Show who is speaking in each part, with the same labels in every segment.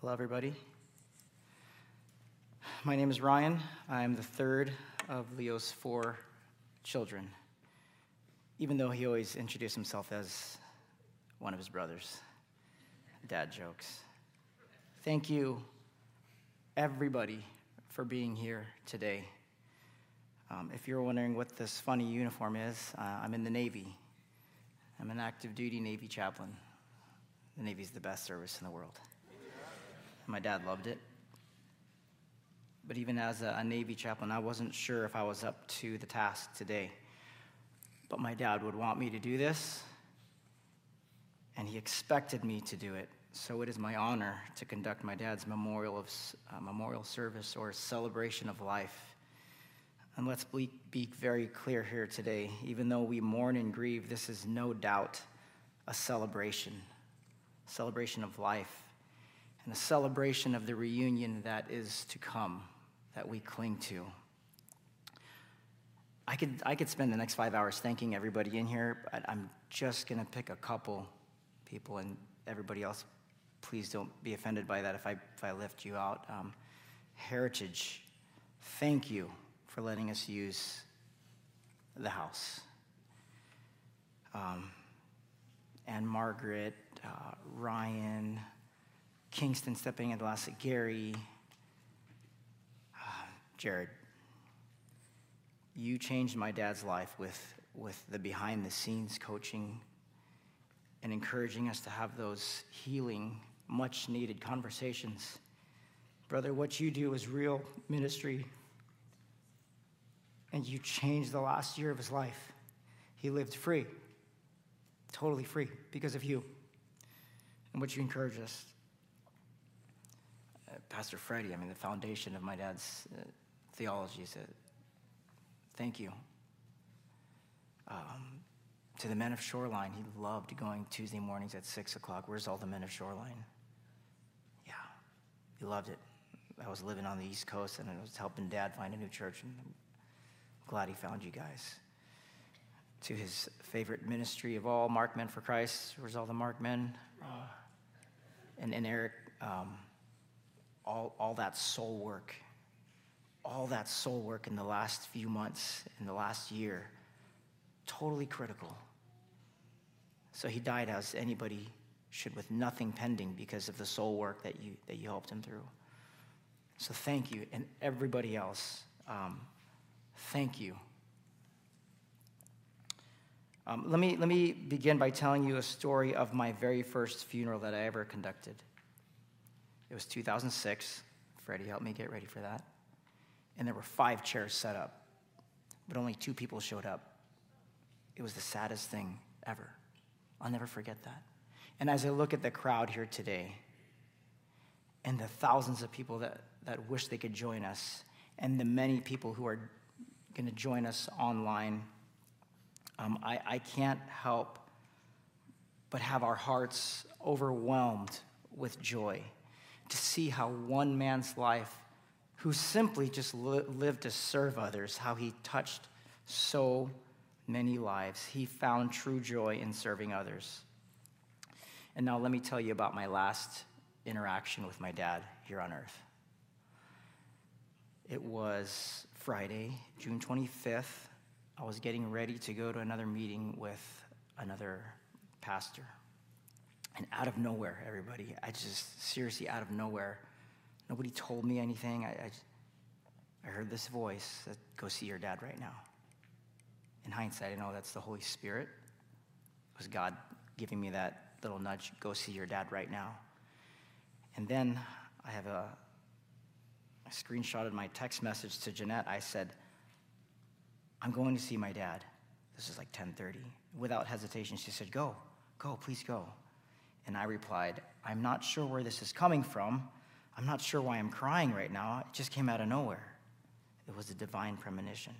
Speaker 1: Hello, everybody. My name is Ryan. I'm the third of Leo's four children, even though he always introduced himself as one of his brothers. Dad jokes. Thank you, everybody, for being here today. Um, if you're wondering what this funny uniform is, uh, I'm in the Navy. I'm an active duty Navy chaplain. The Navy's the best service in the world. My dad loved it. But even as a, a, Navy chaplain, I wasn't sure if I was up to the task today. But my dad would want me to do this, and he expected me to do it. So it is my honor to conduct my dad's memorial, of, uh, memorial service or celebration of life. And let's be, be very clear here today. Even though we mourn and grieve, this is no doubt a celebration, celebration of life and a celebration of the reunion that is to come, that we cling to. I could, I could spend the next five hours thanking everybody in here, but I'm just going to pick a couple people, and everybody else, please don't be offended by that if I, if I lift you out. Um, Heritage, thank you for letting us use the house. Um, and Margaret, uh, Ryan, Kingston stepping into last, Gary, uh, Jared, you changed my dad's life with, with the behind the scenes coaching and encouraging us to have those healing, much needed conversations. Brother, what you do is real ministry. And you changed the last year of his life. He lived free, totally free, because of you and what you encourage us. Pastor Freddie, I mean, the foundation of my dad's uh, theology said, thank you. Um, to the men of Shoreline, he loved going Tuesday mornings at 6 o'clock. Where's all the men of Shoreline? Yeah, he loved it. I was living on the East Coast and I was helping dad find a new church, and I'm glad he found you guys. To his favorite ministry of all, Marked Men for Christ. Where's all the Marked Men? Uh, and, and Eric. Um, all, all that soul work, all that soul work in the last few months, in the last year, totally critical. So he died as anybody should with nothing pending because of the soul work that you, that you helped him through. So thank you. And everybody else, um, thank you. Um, let, me, let me begin by telling you a story of my very first funeral that I ever conducted. It was 2006. Freddie helped me get ready for that. And there were five chairs set up, but only two people showed up. It was the saddest thing ever. I'll never forget that. And as I look at the crowd here today, and the thousands of people that, that wish they could join us, and the many people who are going to join us online, um, I, I can't help but have our hearts overwhelmed with joy to see how one man's life, who simply just li- lived to serve others, how he touched so many lives. He found true joy in serving others. And now let me tell you about my last interaction with my dad here on earth. It was Friday, June 25th. I was getting ready to go to another meeting with another pastor. And out of nowhere, everybody, I just, seriously, out of nowhere, nobody told me anything. I, I, I heard this voice that, go see your dad right now. In hindsight, I know that's the Holy Spirit. It was God giving me that little nudge, go see your dad right now. And then I have a, I screenshotted my text message to Jeanette. I said, I'm going to see my dad. This is like 1030. Without hesitation, she said, go, go, please go. And I replied, I'm not sure where this is coming from. I'm not sure why I'm crying right now. It just came out of nowhere. It was a divine premonition.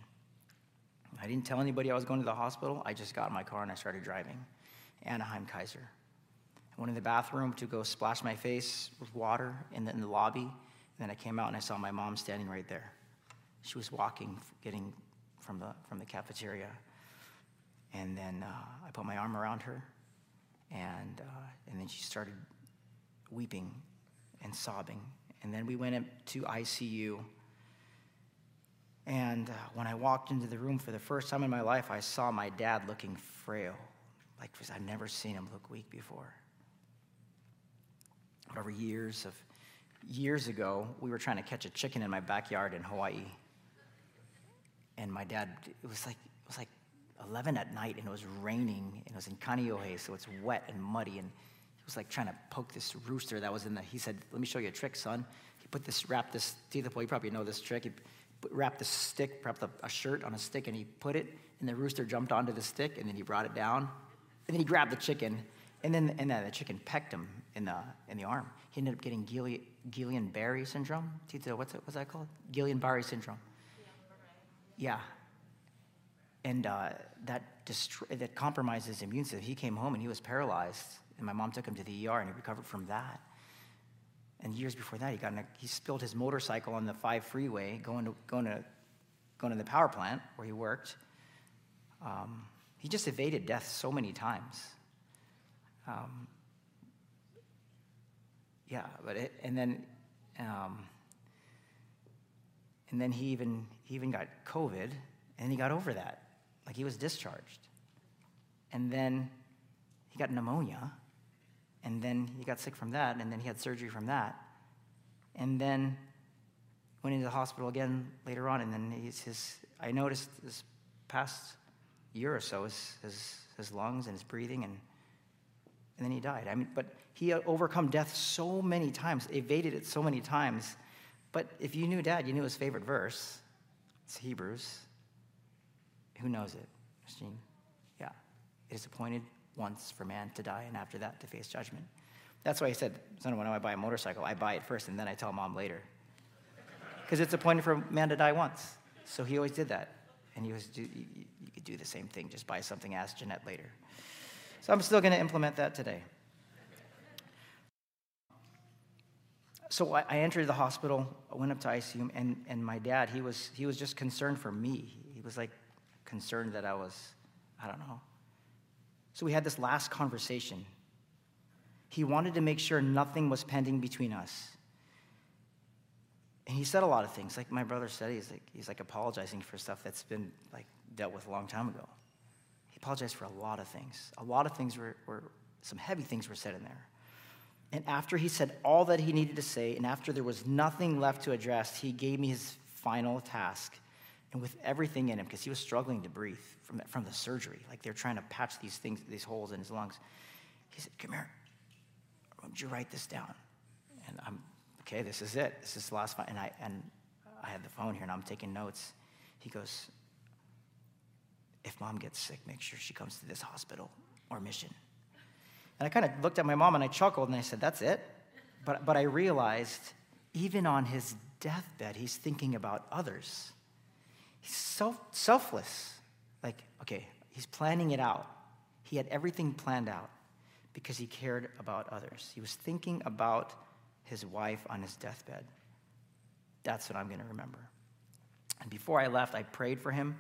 Speaker 1: I didn't tell anybody I was going to the hospital. I just got in my car and I started driving. Anaheim Kaiser. I went in the bathroom to go splash my face with water in the, in the lobby. And then I came out and I saw my mom standing right there. She was walking, getting from the, from the cafeteria. And then uh, I put my arm around her and, uh, and then she started weeping and sobbing. And then we went to ICU. And uh, when I walked into the room for the first time in my life, I saw my dad looking frail, like I've never seen him look weak before. Over years of years ago, we were trying to catch a chicken in my backyard in Hawaii. And my dad, it was like it was like 11 at night, and it was raining, and it was in Kaneohe, so it's wet and muddy, and he was like trying to poke this rooster that was in the. He said, "Let me show you a trick, son." He put this, wrapped this. Boy, you probably know this trick. He wrapped the stick, wrapped a shirt on a stick, and he put it, and the rooster jumped onto the stick, and then he brought it down, and then he grabbed the chicken, and then and then the chicken pecked him in the in the arm. He ended up getting Guillain-Barré syndrome. Tito, what's it, what's that called? Guillain-Barré syndrome. Yeah. And uh, that that compromised his immune system. He came home and he was paralyzed, and my mom took him to the ER, and he recovered from that. And years before that, he got a, he spilled his motorcycle on the five freeway going to going to going to the power plant where he worked. Um, he just evaded death so many times. Um, yeah, but it, and then um, and then he even he even got COVID, and he got over that. Like he was discharged, and then he got pneumonia, and then he got sick from that, and then he had surgery from that, and then went into the hospital again later on, and then his I noticed this past year or so his, his, his lungs and his breathing and and then he died. I mean, but he overcome death so many times, evaded it so many times. But if you knew dad, you knew his favorite verse. It's Hebrews. Who knows it? Christine? Yeah. It is appointed once for man to die, and after that to face judgment. That's why he said, son, when I buy a motorcycle, I buy it first, and then I tell mom later. Because it's appointed for man to die once. So he always did that. And he was, you, you could do the same thing, just buy something, ask Jeanette later. So I'm still going to implement that today. So I, I entered the hospital, I went up to ICU, and, and my dad, he was, he was just concerned for me. He was like concerned that I was, I don't know. So we had this last conversation. He wanted to make sure nothing was pending between us. And he said a lot of things. Like my brother said, he's like, he's like apologizing for stuff that's been like dealt with a long time ago He apologized for a lot of things. A lot of things were, were, some heavy things were said in there. And after he said all that he needed to say, and after there was nothing left to address, he gave me his final task. And with everything in him, because he was struggling to breathe from the, from the surgery, like they're trying to patch these things, these holes in his lungs. He said, Come here. Why don't you write this down? And I'm, okay, this is it. This is the last, and I, and I had the phone here and I'm taking notes. He goes, if mom gets sick, make sure she comes to this hospital or mission. And I kind of looked at my mom and I chuckled and I said, That's it? But, but I realized even on his deathbed, he's thinking about others. He's self, selfless. Like, okay, he's planning it out. He had everything planned out because he cared about others. He was thinking about his wife on his deathbed. That's what I'm going to remember. And before I left, I prayed for him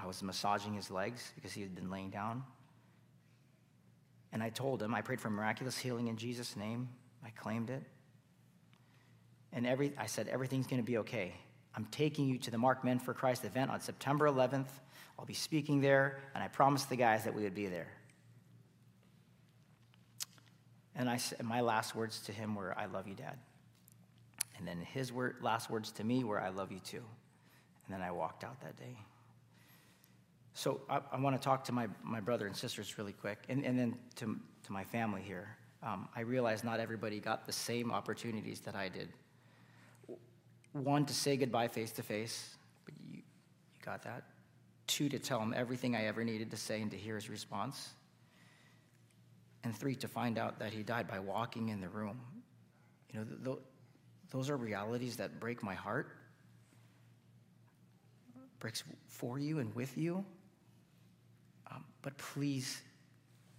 Speaker 1: I was massaging his legs because he had been laying down. And I told him, I prayed for miraculous healing in Jesus' name. I claimed it. And every, I said, everything's going to be okay. I'm taking you to the Marked Men for Christ event on September 11th. I'll be speaking there, and I promised the guys that we would be there. And I, my last words to him were, I love you, Dad. And then his word, last words to me were, I love you too. And then I walked out that day. So I, I want to talk to my, my brother and sisters really quick, and, and then to, to my family here. Um, I realize not everybody got the same opportunities that I did. One, to say goodbye face to face, but you, you got that. Two, to tell him everything I ever needed to say and to hear his response. And three, to find out that he died by walking in the room. You know, th- th- those are realities that break my heart, breaks for you and with you. Um, but please,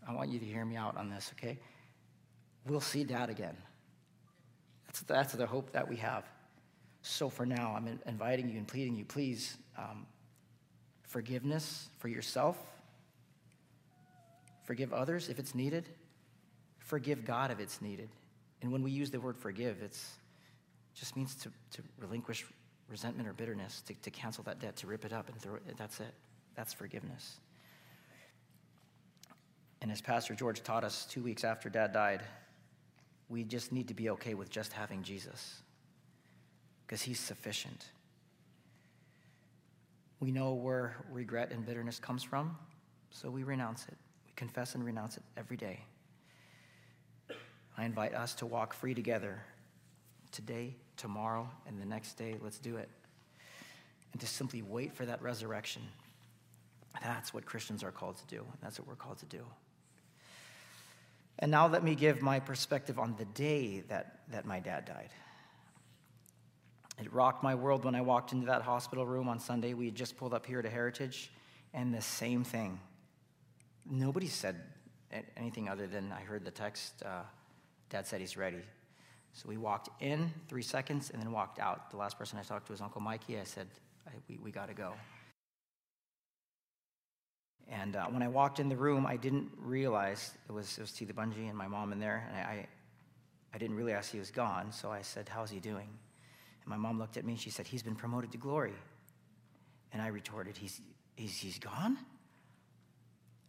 Speaker 1: I want you to hear me out on this, okay? We'll see dad again. That's, that's the hope that we have. So for now, I'm inviting you and pleading you, please, um, forgiveness for yourself, forgive others if it's needed, forgive God if it's needed. And when we use the word forgive, it just means to, to relinquish resentment or bitterness, to, to cancel that debt, to rip it up and throw it. That's it. That's forgiveness. And as Pastor George taught us two weeks after dad died, we just need to be okay with just having Jesus because he's sufficient. We know where regret and bitterness comes from, so we renounce it. We confess and renounce it every day. I invite us to walk free together today, tomorrow, and the next day. Let's do it. And to simply wait for that resurrection. That's what Christians are called to do. That's what we're called to do. And now let me give my perspective on the day that, that my dad died. It rocked my world when I walked into that hospital room on Sunday. We had just pulled up here to Heritage, and the same thing. Nobody said anything other than I heard the text, uh, Dad said he's ready. So we walked in three seconds and then walked out. The last person I talked to was Uncle Mikey. I said, I, We, we got to go. And uh, when I walked in the room, I didn't realize it was, it was T. the Bungee and my mom in there. And I, I, I didn't realize he was gone. So I said, How's he doing? My mom looked at me and she said, He's been promoted to glory. And I retorted, He's, he's, he's gone?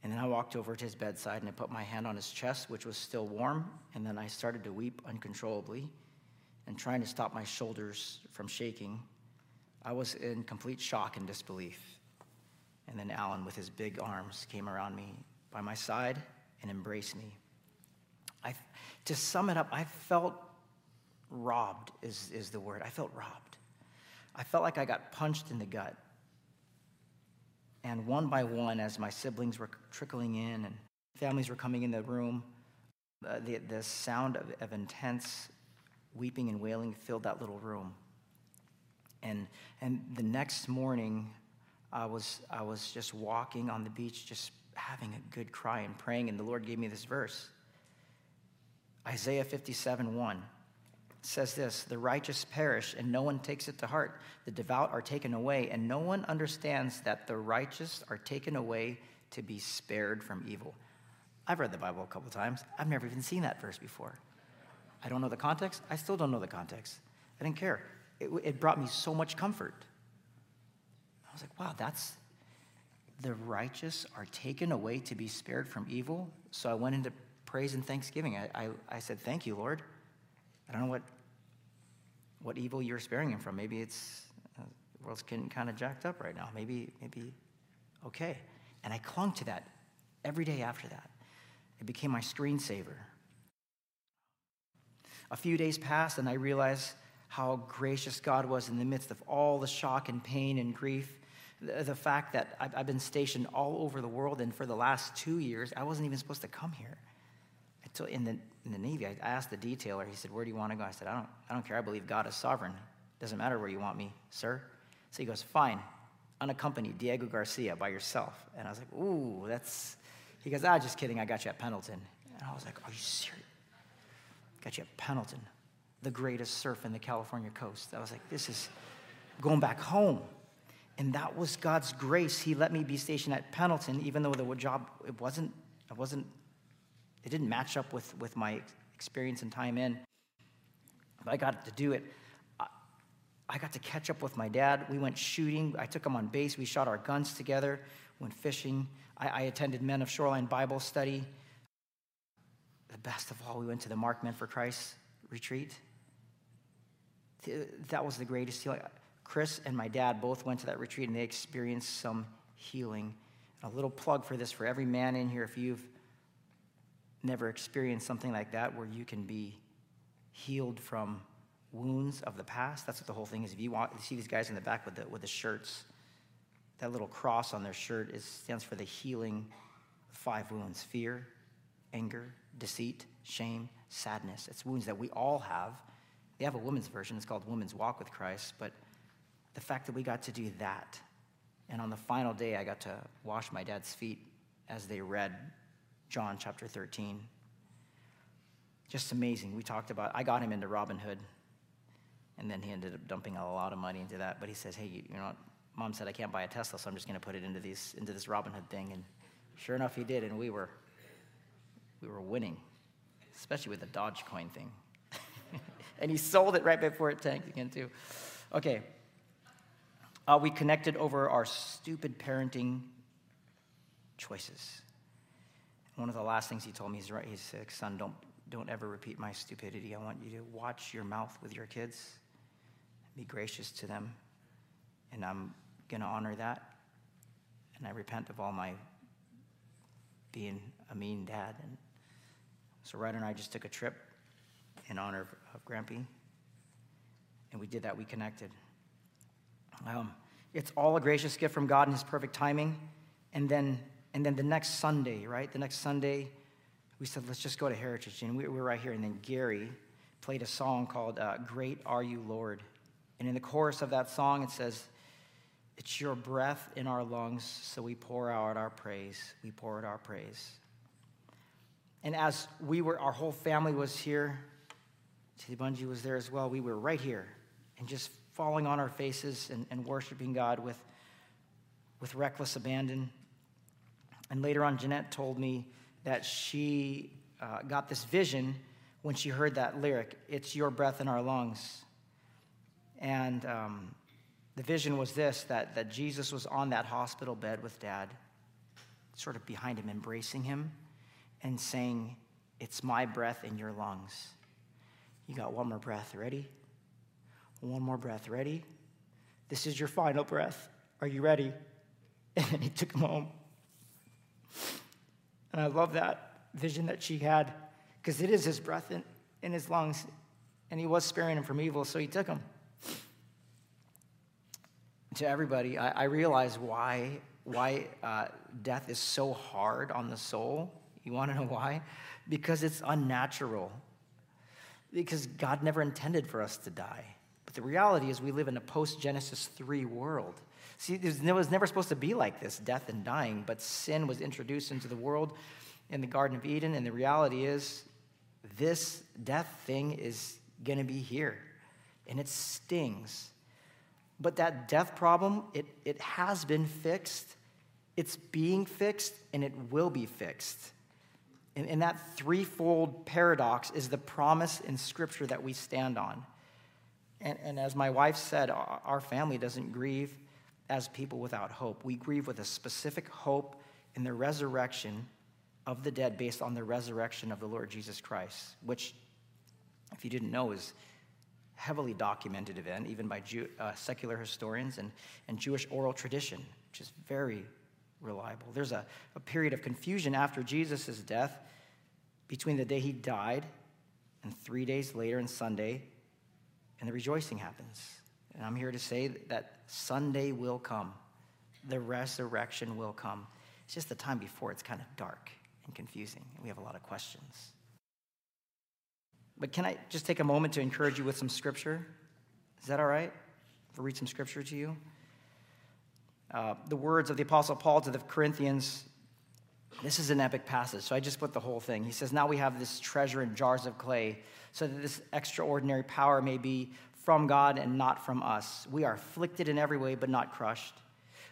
Speaker 1: And then I walked over to his bedside and I put my hand on his chest, which was still warm. And then I started to weep uncontrollably and trying to stop my shoulders from shaking. I was in complete shock and disbelief. And then Alan, with his big arms, came around me by my side and embraced me. I, to sum it up, I felt robbed, is, is the word. I felt robbed. I felt like I got punched in the gut. And one by one, as my siblings were trickling in and families were coming in the room, uh, the, the sound of, of intense weeping and wailing filled that little room. And, and the next morning, I was, I was just walking on the beach, just having a good cry and praying, and the Lord gave me this verse Isaiah 57 1 says this The righteous perish, and no one takes it to heart. The devout are taken away, and no one understands that the righteous are taken away to be spared from evil. I've read the Bible a couple times. I've never even seen that verse before. I don't know the context. I still don't know the context. I didn't care. It, it brought me so much comfort. I was like, wow, that's the righteous are taken away to be spared from evil. So I went into praise and thanksgiving. I, I, I said, Thank you, Lord. I don't know what, what evil you're sparing him from. Maybe it's, uh, the world's getting kind of jacked up right now. Maybe, maybe, okay. And I clung to that every day after that. It became my screensaver. A few days passed, and I realized how gracious God was in the midst of all the shock and pain and grief. The, the fact that I've, I've been stationed all over the world, and for the last two years, I wasn't even supposed to come here. So in the, in the Navy, I asked the detailer, he said, Where do you want to go? I said, I don't, I don't care. I believe God is sovereign. Doesn't matter where you want me, sir. So he goes, Fine, unaccompanied, Diego Garcia by yourself. And I was like, Ooh, that's. He goes, Ah, just kidding. I got you at Pendleton. And I was like, Are you serious? Got you at Pendleton, the greatest surf in the California coast. I was like, This is going back home. And that was God's grace. He let me be stationed at Pendleton, even though the job, it wasn't, it wasn't it didn't match up with, with my experience and time in. But I got to do it. I got to catch up with my dad. We went shooting. I took him on base. We shot our guns together, went fishing. I, I attended Men of Shoreline Bible Study. The best of all, we went to the Marked Men for Christ retreat. That was the greatest healing. Chris and my dad both went to that retreat and they experienced some healing. A little plug for this for every man in here if you've never experienced something like that where you can be healed from wounds of the past. That's what the whole thing is. If you, want, you see these guys in the back with the, with the shirts, that little cross on their shirt is, stands for the healing five wounds fear, anger, deceit, shame, sadness. It's wounds that we all have. They have a women's version, it's called Women's Walk with Christ. But the fact that we got to do that, and on the final day, I got to wash my dad's feet as they read John chapter 13. Just amazing. We talked about, I got him into Robinhood, and then he ended up dumping a lot of money into that. But he says, hey, you, you know, mom said I can't buy a Tesla, so I'm just going to put it into, these, into this Robinhood thing. And sure enough, he did, and we were, we were winning. especially with the Dogecoin thing. and he sold it right before it tanked again, too. Okay. Uh, we connected over our stupid parenting choices. One of the last things he told me is right. He said, "Son, don't don't ever repeat my stupidity. I want you to watch your mouth with your kids. Be gracious to them, and I'm going to honor that. And I repent of all my being a mean dad. And so Ryder and I just took a trip in honor of, of Grampy, and we did that. We connected. Um, it's all a gracious gift from God in His perfect timing. And then, and then the next Sunday, right? The next Sunday, we said, let's just go to Heritage. And we, we were right here. And then Gary played a song called uh, Great Are You, Lord. And in the chorus of that song, it says, It's your breath in our lungs, so we pour out our praise. We pour out our praise. And as we were, our whole family was here, Tilly Bungie was there as well. We were right here and just falling on our faces and, and worshiping God with, with reckless abandon. And later on, Jeanette told me that she uh, got this vision when she heard that lyric, It's Your Breath in Our Lungs. And um, the vision was this that, that Jesus was on that hospital bed with dad, sort of behind him, embracing him and saying, It's my breath in your lungs. You got one more breath. Ready? One more breath. Ready? This is your final breath. Are you ready? And then he took him home. And I love that vision that she had because it is his breath in, in his lungs. And he was sparing him from evil, so he took him. To everybody, I, I realize why, why uh, death is so hard on the soul. You want to know why? Because it's unnatural. Because God never intended for us to die. But the reality is, we live in a post Genesis 3 world. See, it was never supposed to be like this death and dying, but sin was introduced into the world in the Garden of Eden, and the reality is, this death thing is going to be here, and it stings. But that death problem, it, it has been fixed, it's being fixed, and it will be fixed. And, and that threefold paradox is the promise in Scripture that we stand on. And, and as my wife said, our family doesn't grieve as people without hope. We grieve with a specific hope in the resurrection of the dead based on the resurrection of the Lord Jesus Christ, which, if you didn't know, is heavily documented event, even by Jew, uh, secular historians and, and Jewish oral tradition, which is very reliable. There's a, a period of confusion after Jesus' death between the day he died and three days later and Sunday and the rejoicing happens. And I'm here to say that Sunday will come. The resurrection will come. It's just the time before it's kind of dark and confusing, and we have a lot of questions. But can I just take a moment to encourage you with some scripture? Is that all right? If I read some scripture to you? Uh, the words of the Apostle Paul to the Corinthians. This is an epic passage, so I just put the whole thing. He says, Now we have this treasure in jars of clay so that this extraordinary power may be from God and not from us. We are afflicted in every way, but not crushed.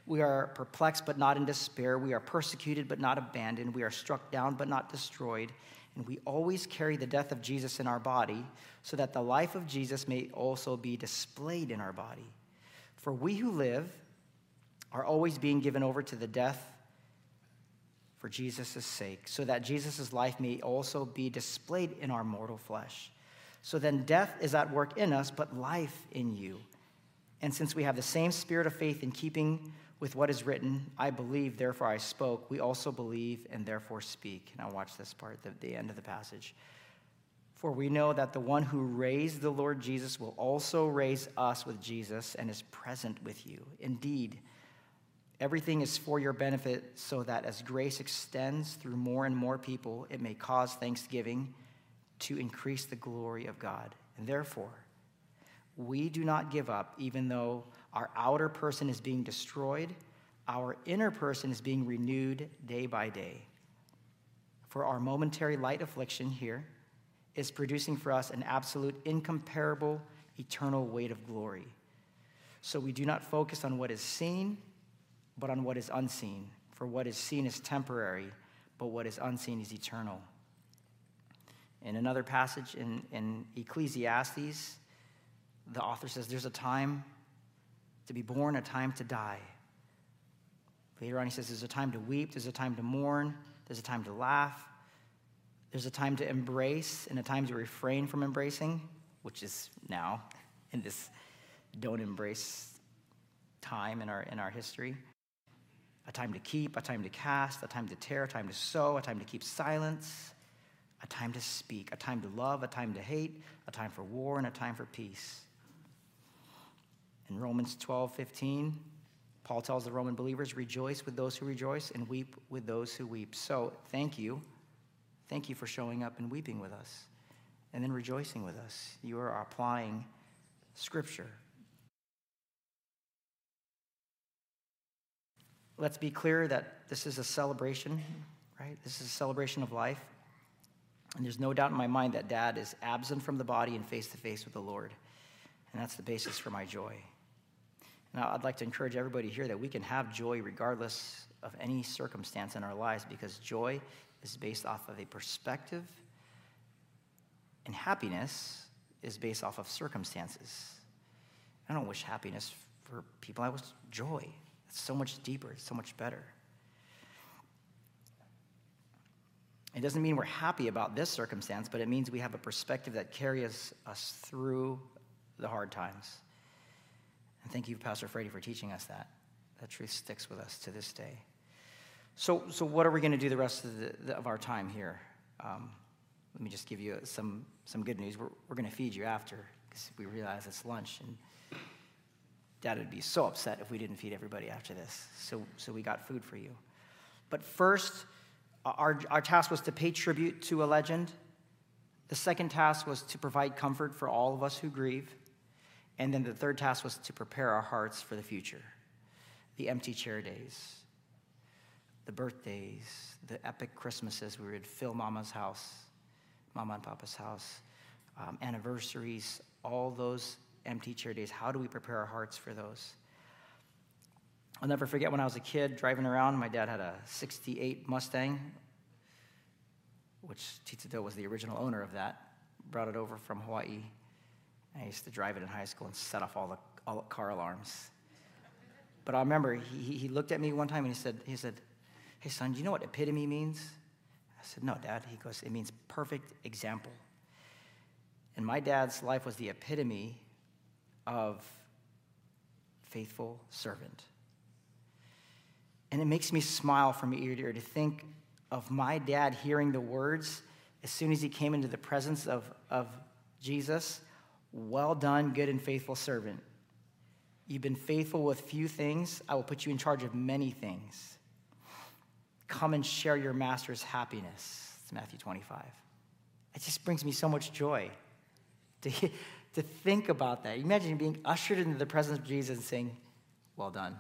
Speaker 1: We are perplexed, but not in despair. We are persecuted, but not abandoned. We are struck down, but not destroyed. And we always carry the death of Jesus in our body, so that the life of Jesus may also be displayed in our body. For we who live are always being given over to the death for Jesus' sake, so that Jesus' life may also be displayed in our mortal flesh. So then death is at work in us, but life in you. And since we have the same spirit of faith in keeping with what is written, I believe, therefore I spoke, we also believe and therefore speak. Now watch this part, the, the end of the passage. For we know that the one who raised the Lord Jesus will also raise us with Jesus and is present with you. Indeed, Everything is for your benefit, so that as grace extends through more and more people, it may cause thanksgiving to increase the glory of God. And therefore, we do not give up, even though our outer person is being destroyed, our inner person is being renewed day by day. For our momentary light affliction here is producing for us an absolute, incomparable, eternal weight of glory. So we do not focus on what is seen but on what is unseen. For what is seen is temporary, but what is unseen is eternal. In another passage in, in Ecclesiastes, the author says there's a time to be born, a time to die. Later on, he says there's a time to weep, there's a time to mourn, there's a time to laugh, there's a time to embrace, and a time to refrain from embracing, which is now in this don't embrace time in our, in our history. A time to keep, a time to cast, a time to tear, a time to sow, a time to keep silence, a time to speak, a time to love, a time to hate, a time for war, and a time for peace. In Romans 12, 15, Paul tells the Roman believers, rejoice with those who rejoice and weep with those who weep. So thank you. Thank you for showing up and weeping with us and then rejoicing with us. You are applying Scripture. Let's be clear that this is a celebration, right? This is a celebration of life. And there's no doubt in my mind that dad is absent from the body and face to face with the Lord. And that's the basis for my joy. Now, I'd like to encourage everybody here that we can have joy regardless of any circumstance in our lives because joy is based off of a perspective, and happiness is based off of circumstances. I don't wish happiness for people, I wish joy. It's so much deeper, it's so much better. It doesn't mean we're happy about this circumstance, but it means we have a perspective that carries us through the hard times. And thank you, Pastor Freddie, for teaching us that. That truth sticks with us to this day. So, so what are we going to do the rest of, the, of our time here? Um, let me just give you some, some good news. We're, we're going to feed you after because we realize it's lunch. And Dad would be so upset if we didn't feed everybody after this. So, so we got food for you. But first, our, our task was to pay tribute to a legend. The second task was to provide comfort for all of us who grieve. And then the third task was to prepare our hearts for the future the empty chair days, the birthdays, the epic Christmases we would fill Mama's house, Mama and Papa's house, um, anniversaries, all those empty chair days. How do we prepare our hearts for those? I'll never forget when I was a kid driving around, my dad had a 68 Mustang, which Tito was the original owner of that, brought it over from Hawaii I used to drive it in high school and set off all the, all the car alarms. But I remember he, he looked at me one time and he said, he said, Hey, son, do you know what epitome means? I said, No, Dad. He goes, It means perfect example. And my dad's life was the epitome of faithful servant. And it makes me smile from ear to ear to think of my dad hearing the words as soon as he came into the presence of, of Jesus well done, good and faithful servant. You've been faithful with few things. I will put you in charge of many things. Come and share your master's happiness. It's Matthew 25. It just brings me so much joy to, to think about that. Imagine being ushered into the presence of Jesus and saying, Well done.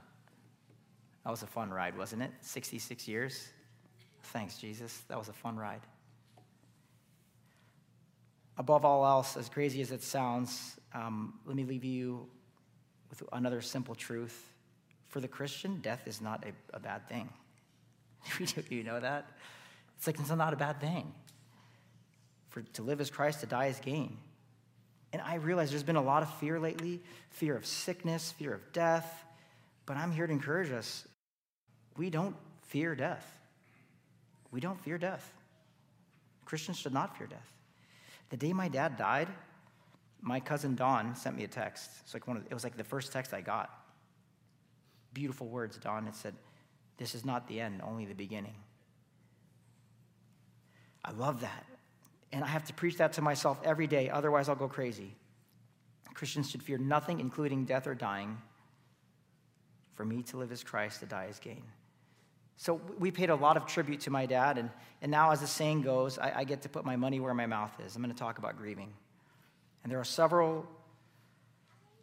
Speaker 1: That was a fun ride, wasn't it? 66 years. Thanks, Jesus. That was a fun ride above all else, as crazy as it sounds, um, let me leave you with another simple truth. For the Christian, death is not a, a bad thing. You know that? It's like it's not a bad thing. For to live as Christ, to die as gain. And I realize there's been a lot of fear lately fear of sickness, fear of death. But I'm here to encourage us we don't fear death. We don't fear death. Christians should not fear death. The day my dad died, my cousin Dawn sent me a text. It's like one of, it was like the first text I got. Beautiful words, Dawn. It said, This is not the end, only the beginning. I love that. And I have to preach that to myself every day, otherwise, I'll go crazy. Christians should fear nothing, including death or dying. For me to live as Christ, to die as gain. So we paid a lot of tribute to my dad, and, and now, as the saying goes, I, I get to put my money where my mouth is. I'm going to talk about grieving. And there are several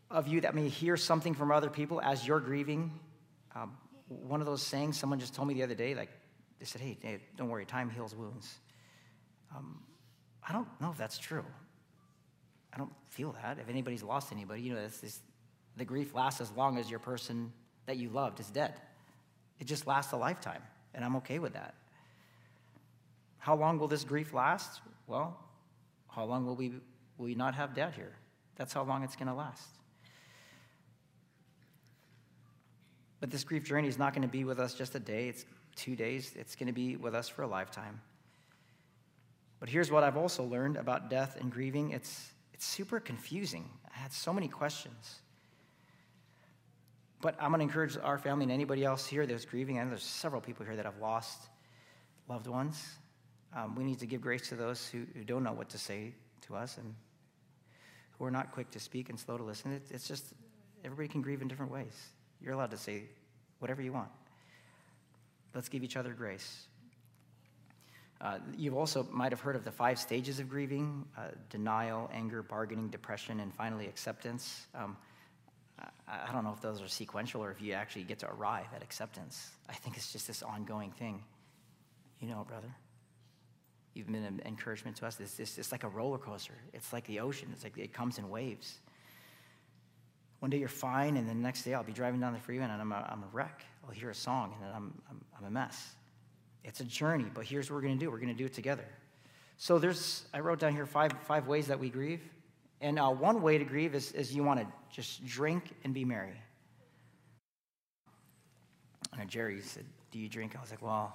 Speaker 1: of you that may hear something from other people as you're grieving. Um, one of those sayings, someone just told me the other day, like, they said, hey, don't worry, time heals wounds. Um, I don't know if that's true. I don't feel that. If anybody's lost anybody, you know, the grief lasts as long as your person that you loved is dead. It just lasts a lifetime, and I'm okay with that. How long will this grief last? Well, How long will we, will we not have dad here? That's how long it's going to last. But this grief journey is not going to be with us just a day, it's two days, it's going to be with us for a lifetime. But here's what I've also learned about death and grieving it's, it's super confusing. I had so many questions. But I'm going to encourage our family and anybody else here that's grieving. I know there's several people here that have lost loved ones. Um, we need to give grace to those who, who, don't know what to say to us and who are not quick to speak and slow to listen. It, it's just everybody can grieve in different ways. You're allowed to say whatever you want. Let's give each other grace. Uh, you also might have heard of the five stages of grieving uh, denial, anger, bargaining, depression, and finally acceptance. Um, I, don't know if those are sequential or if you actually get to arrive at acceptance. I think it's just this ongoing thing. You know, brother. You've been an encouragement to us. It's, it's, it's like a roller coaster. It's like the ocean. It's like it comes in waves. One day you're fine, and the next day I'll be driving down the freeway and I'm a, I'm a wreck. I'll hear a song and I'm, I'm, I'm a mess. It's a journey, but here's what we're going to do we're going to do it together. So there's, I wrote down here five, five ways that we grieve. And uh, one way to grieve is, is you want to just drink and be merry. And Jerry said, Do you drink? I was like, Well,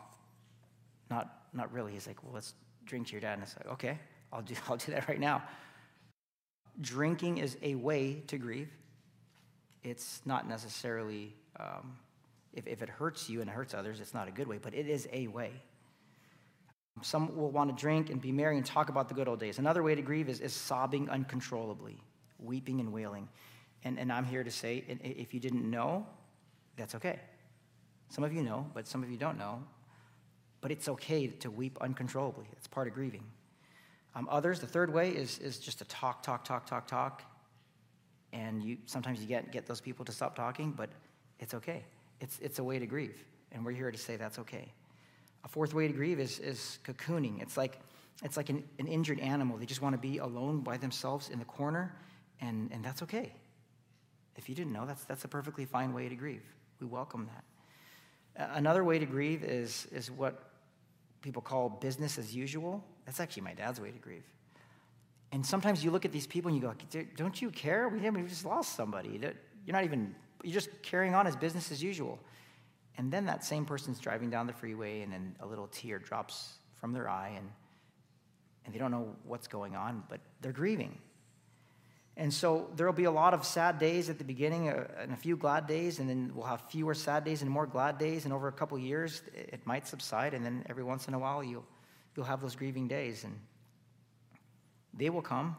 Speaker 1: not, not really. He's like, Well, let's drink to your dad. And I said, Okay, I'll do, I'll do that right now. Drinking is a way to grieve. It's not necessarily, um, if, if it hurts you and it hurts others, it's not a good way, but it is a way. Some will want to drink and be merry and talk about the good old days. Another way to grieve is, is sobbing uncontrollably, weeping and wailing. And, and I'm here to say, if you didn't know, that's okay. Some of you know, but some of you don't know. But it's okay to weep uncontrollably. It's part of grieving. Um, others, the third way is, is just to talk, talk, talk, talk, talk. And you sometimes you get, get those people to stop talking, but it's okay. It's, it's a way to grieve. And we're here to say that's okay. A fourth way to grieve is, is cocooning. It's like, it's like an, an injured animal. They just want to be alone by themselves in the corner, and, and that's okay. If you didn't know, that's, that's a perfectly fine way to grieve. We welcome that. Another way to grieve is, is what people call business as usual. That's actually my dad's way to grieve. And sometimes you look at these people and you go, Don't you care? We, just lost somebody. You're not even, you're just carrying on as business as usual. And then that same person's driving down the freeway, and then a little tear drops from their eye, and, and they don't know what's going on, but they're grieving. And so there will be a lot of sad days at the beginning uh, and a few glad days, and then we'll have fewer sad days and more glad days. And over a couple years, it might subside, and then every once in a while, you'll, you'll have those grieving days. And they will come.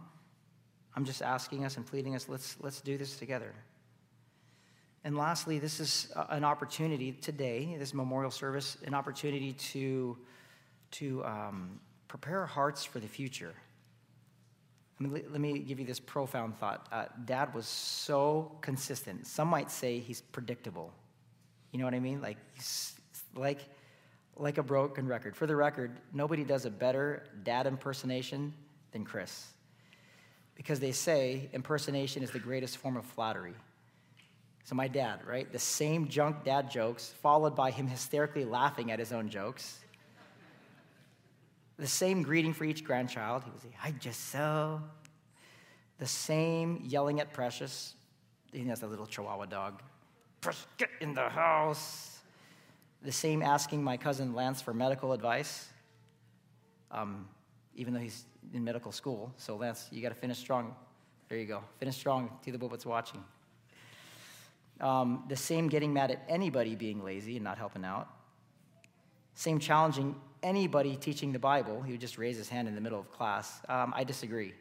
Speaker 1: I'm just asking us and pleading us, let's, let's do this together. And lastly, this is an opportunity today, this memorial service, an opportunity to, to um, prepare hearts for the future. I mean, let me give you this profound thought. Uh, Dad was so consistent. Some might say he's predictable. You know what I mean? Like, like, like a broken record. For the record, nobody does a better dad impersonation than Chris. Because they say impersonation is the greatest form of flattery. So, my dad, right? The same junk dad jokes, followed by him hysterically laughing at his own jokes. The same greeting for each grandchild. He would say, I just so. The same yelling at Precious. He has a little chihuahua dog. Precious, get in the house. The same asking my cousin Lance for medical advice, um, even though he's in medical school. So, Lance, you got to finish strong. There you go. Finish strong to the Bubbits watching. Um, the same getting mad at anybody being lazy and not helping out. Same challenging anybody teaching the Bible. He would just raise his hand in the middle of class. Um, I disagree,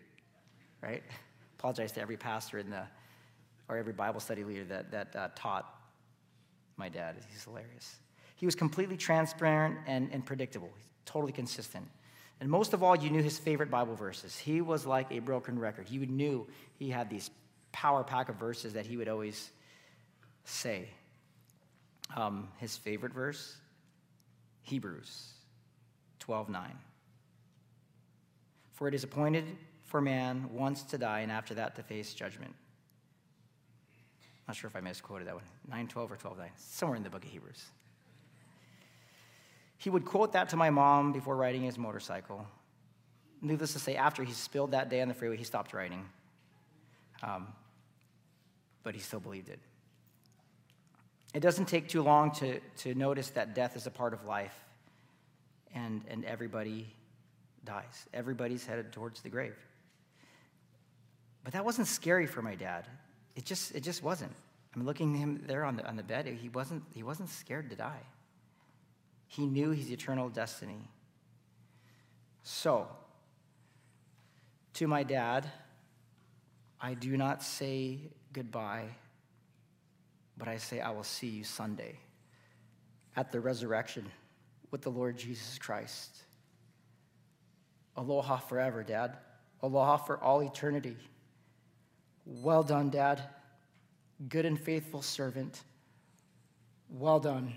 Speaker 1: right? Apologize to every pastor in the, or every Bible study leader that, that uh, taught my dad. He's hilarious. He was completely transparent and, and predictable, He's totally consistent. And most of all, you knew his favorite Bible verses. He was like a broken record. You knew he had these power pack of verses that he would always say? Um, his favorite verse? Hebrews 12 9. For it is appointed for man once to die, and after that to face judgment. Not sure if I misquoted that one. 9 12 or 12 9. Somewhere in the book of Hebrews. He would quote that to my mom before riding his motorcycle. needless to say, after he spilled that day on the freeway, he stopped riding. Um, but he still believed it. It doesn't take too long to, to notice that death is a part of life, and, and everybody dies. Everybody's headed towards the grave. But that wasn't scary for my dad. It just, it just wasn't. I'm looking at him there on the, on the bed. He wasn't, he wasn't scared to die. He knew his eternal destiny. So, to my dad, I do not say goodbye, but I say I will see you Sunday at the resurrection with the Lord Jesus Christ. Aloha forever, Dad. Aloha for all eternity. Well done, Dad. Good and faithful servant. Well done.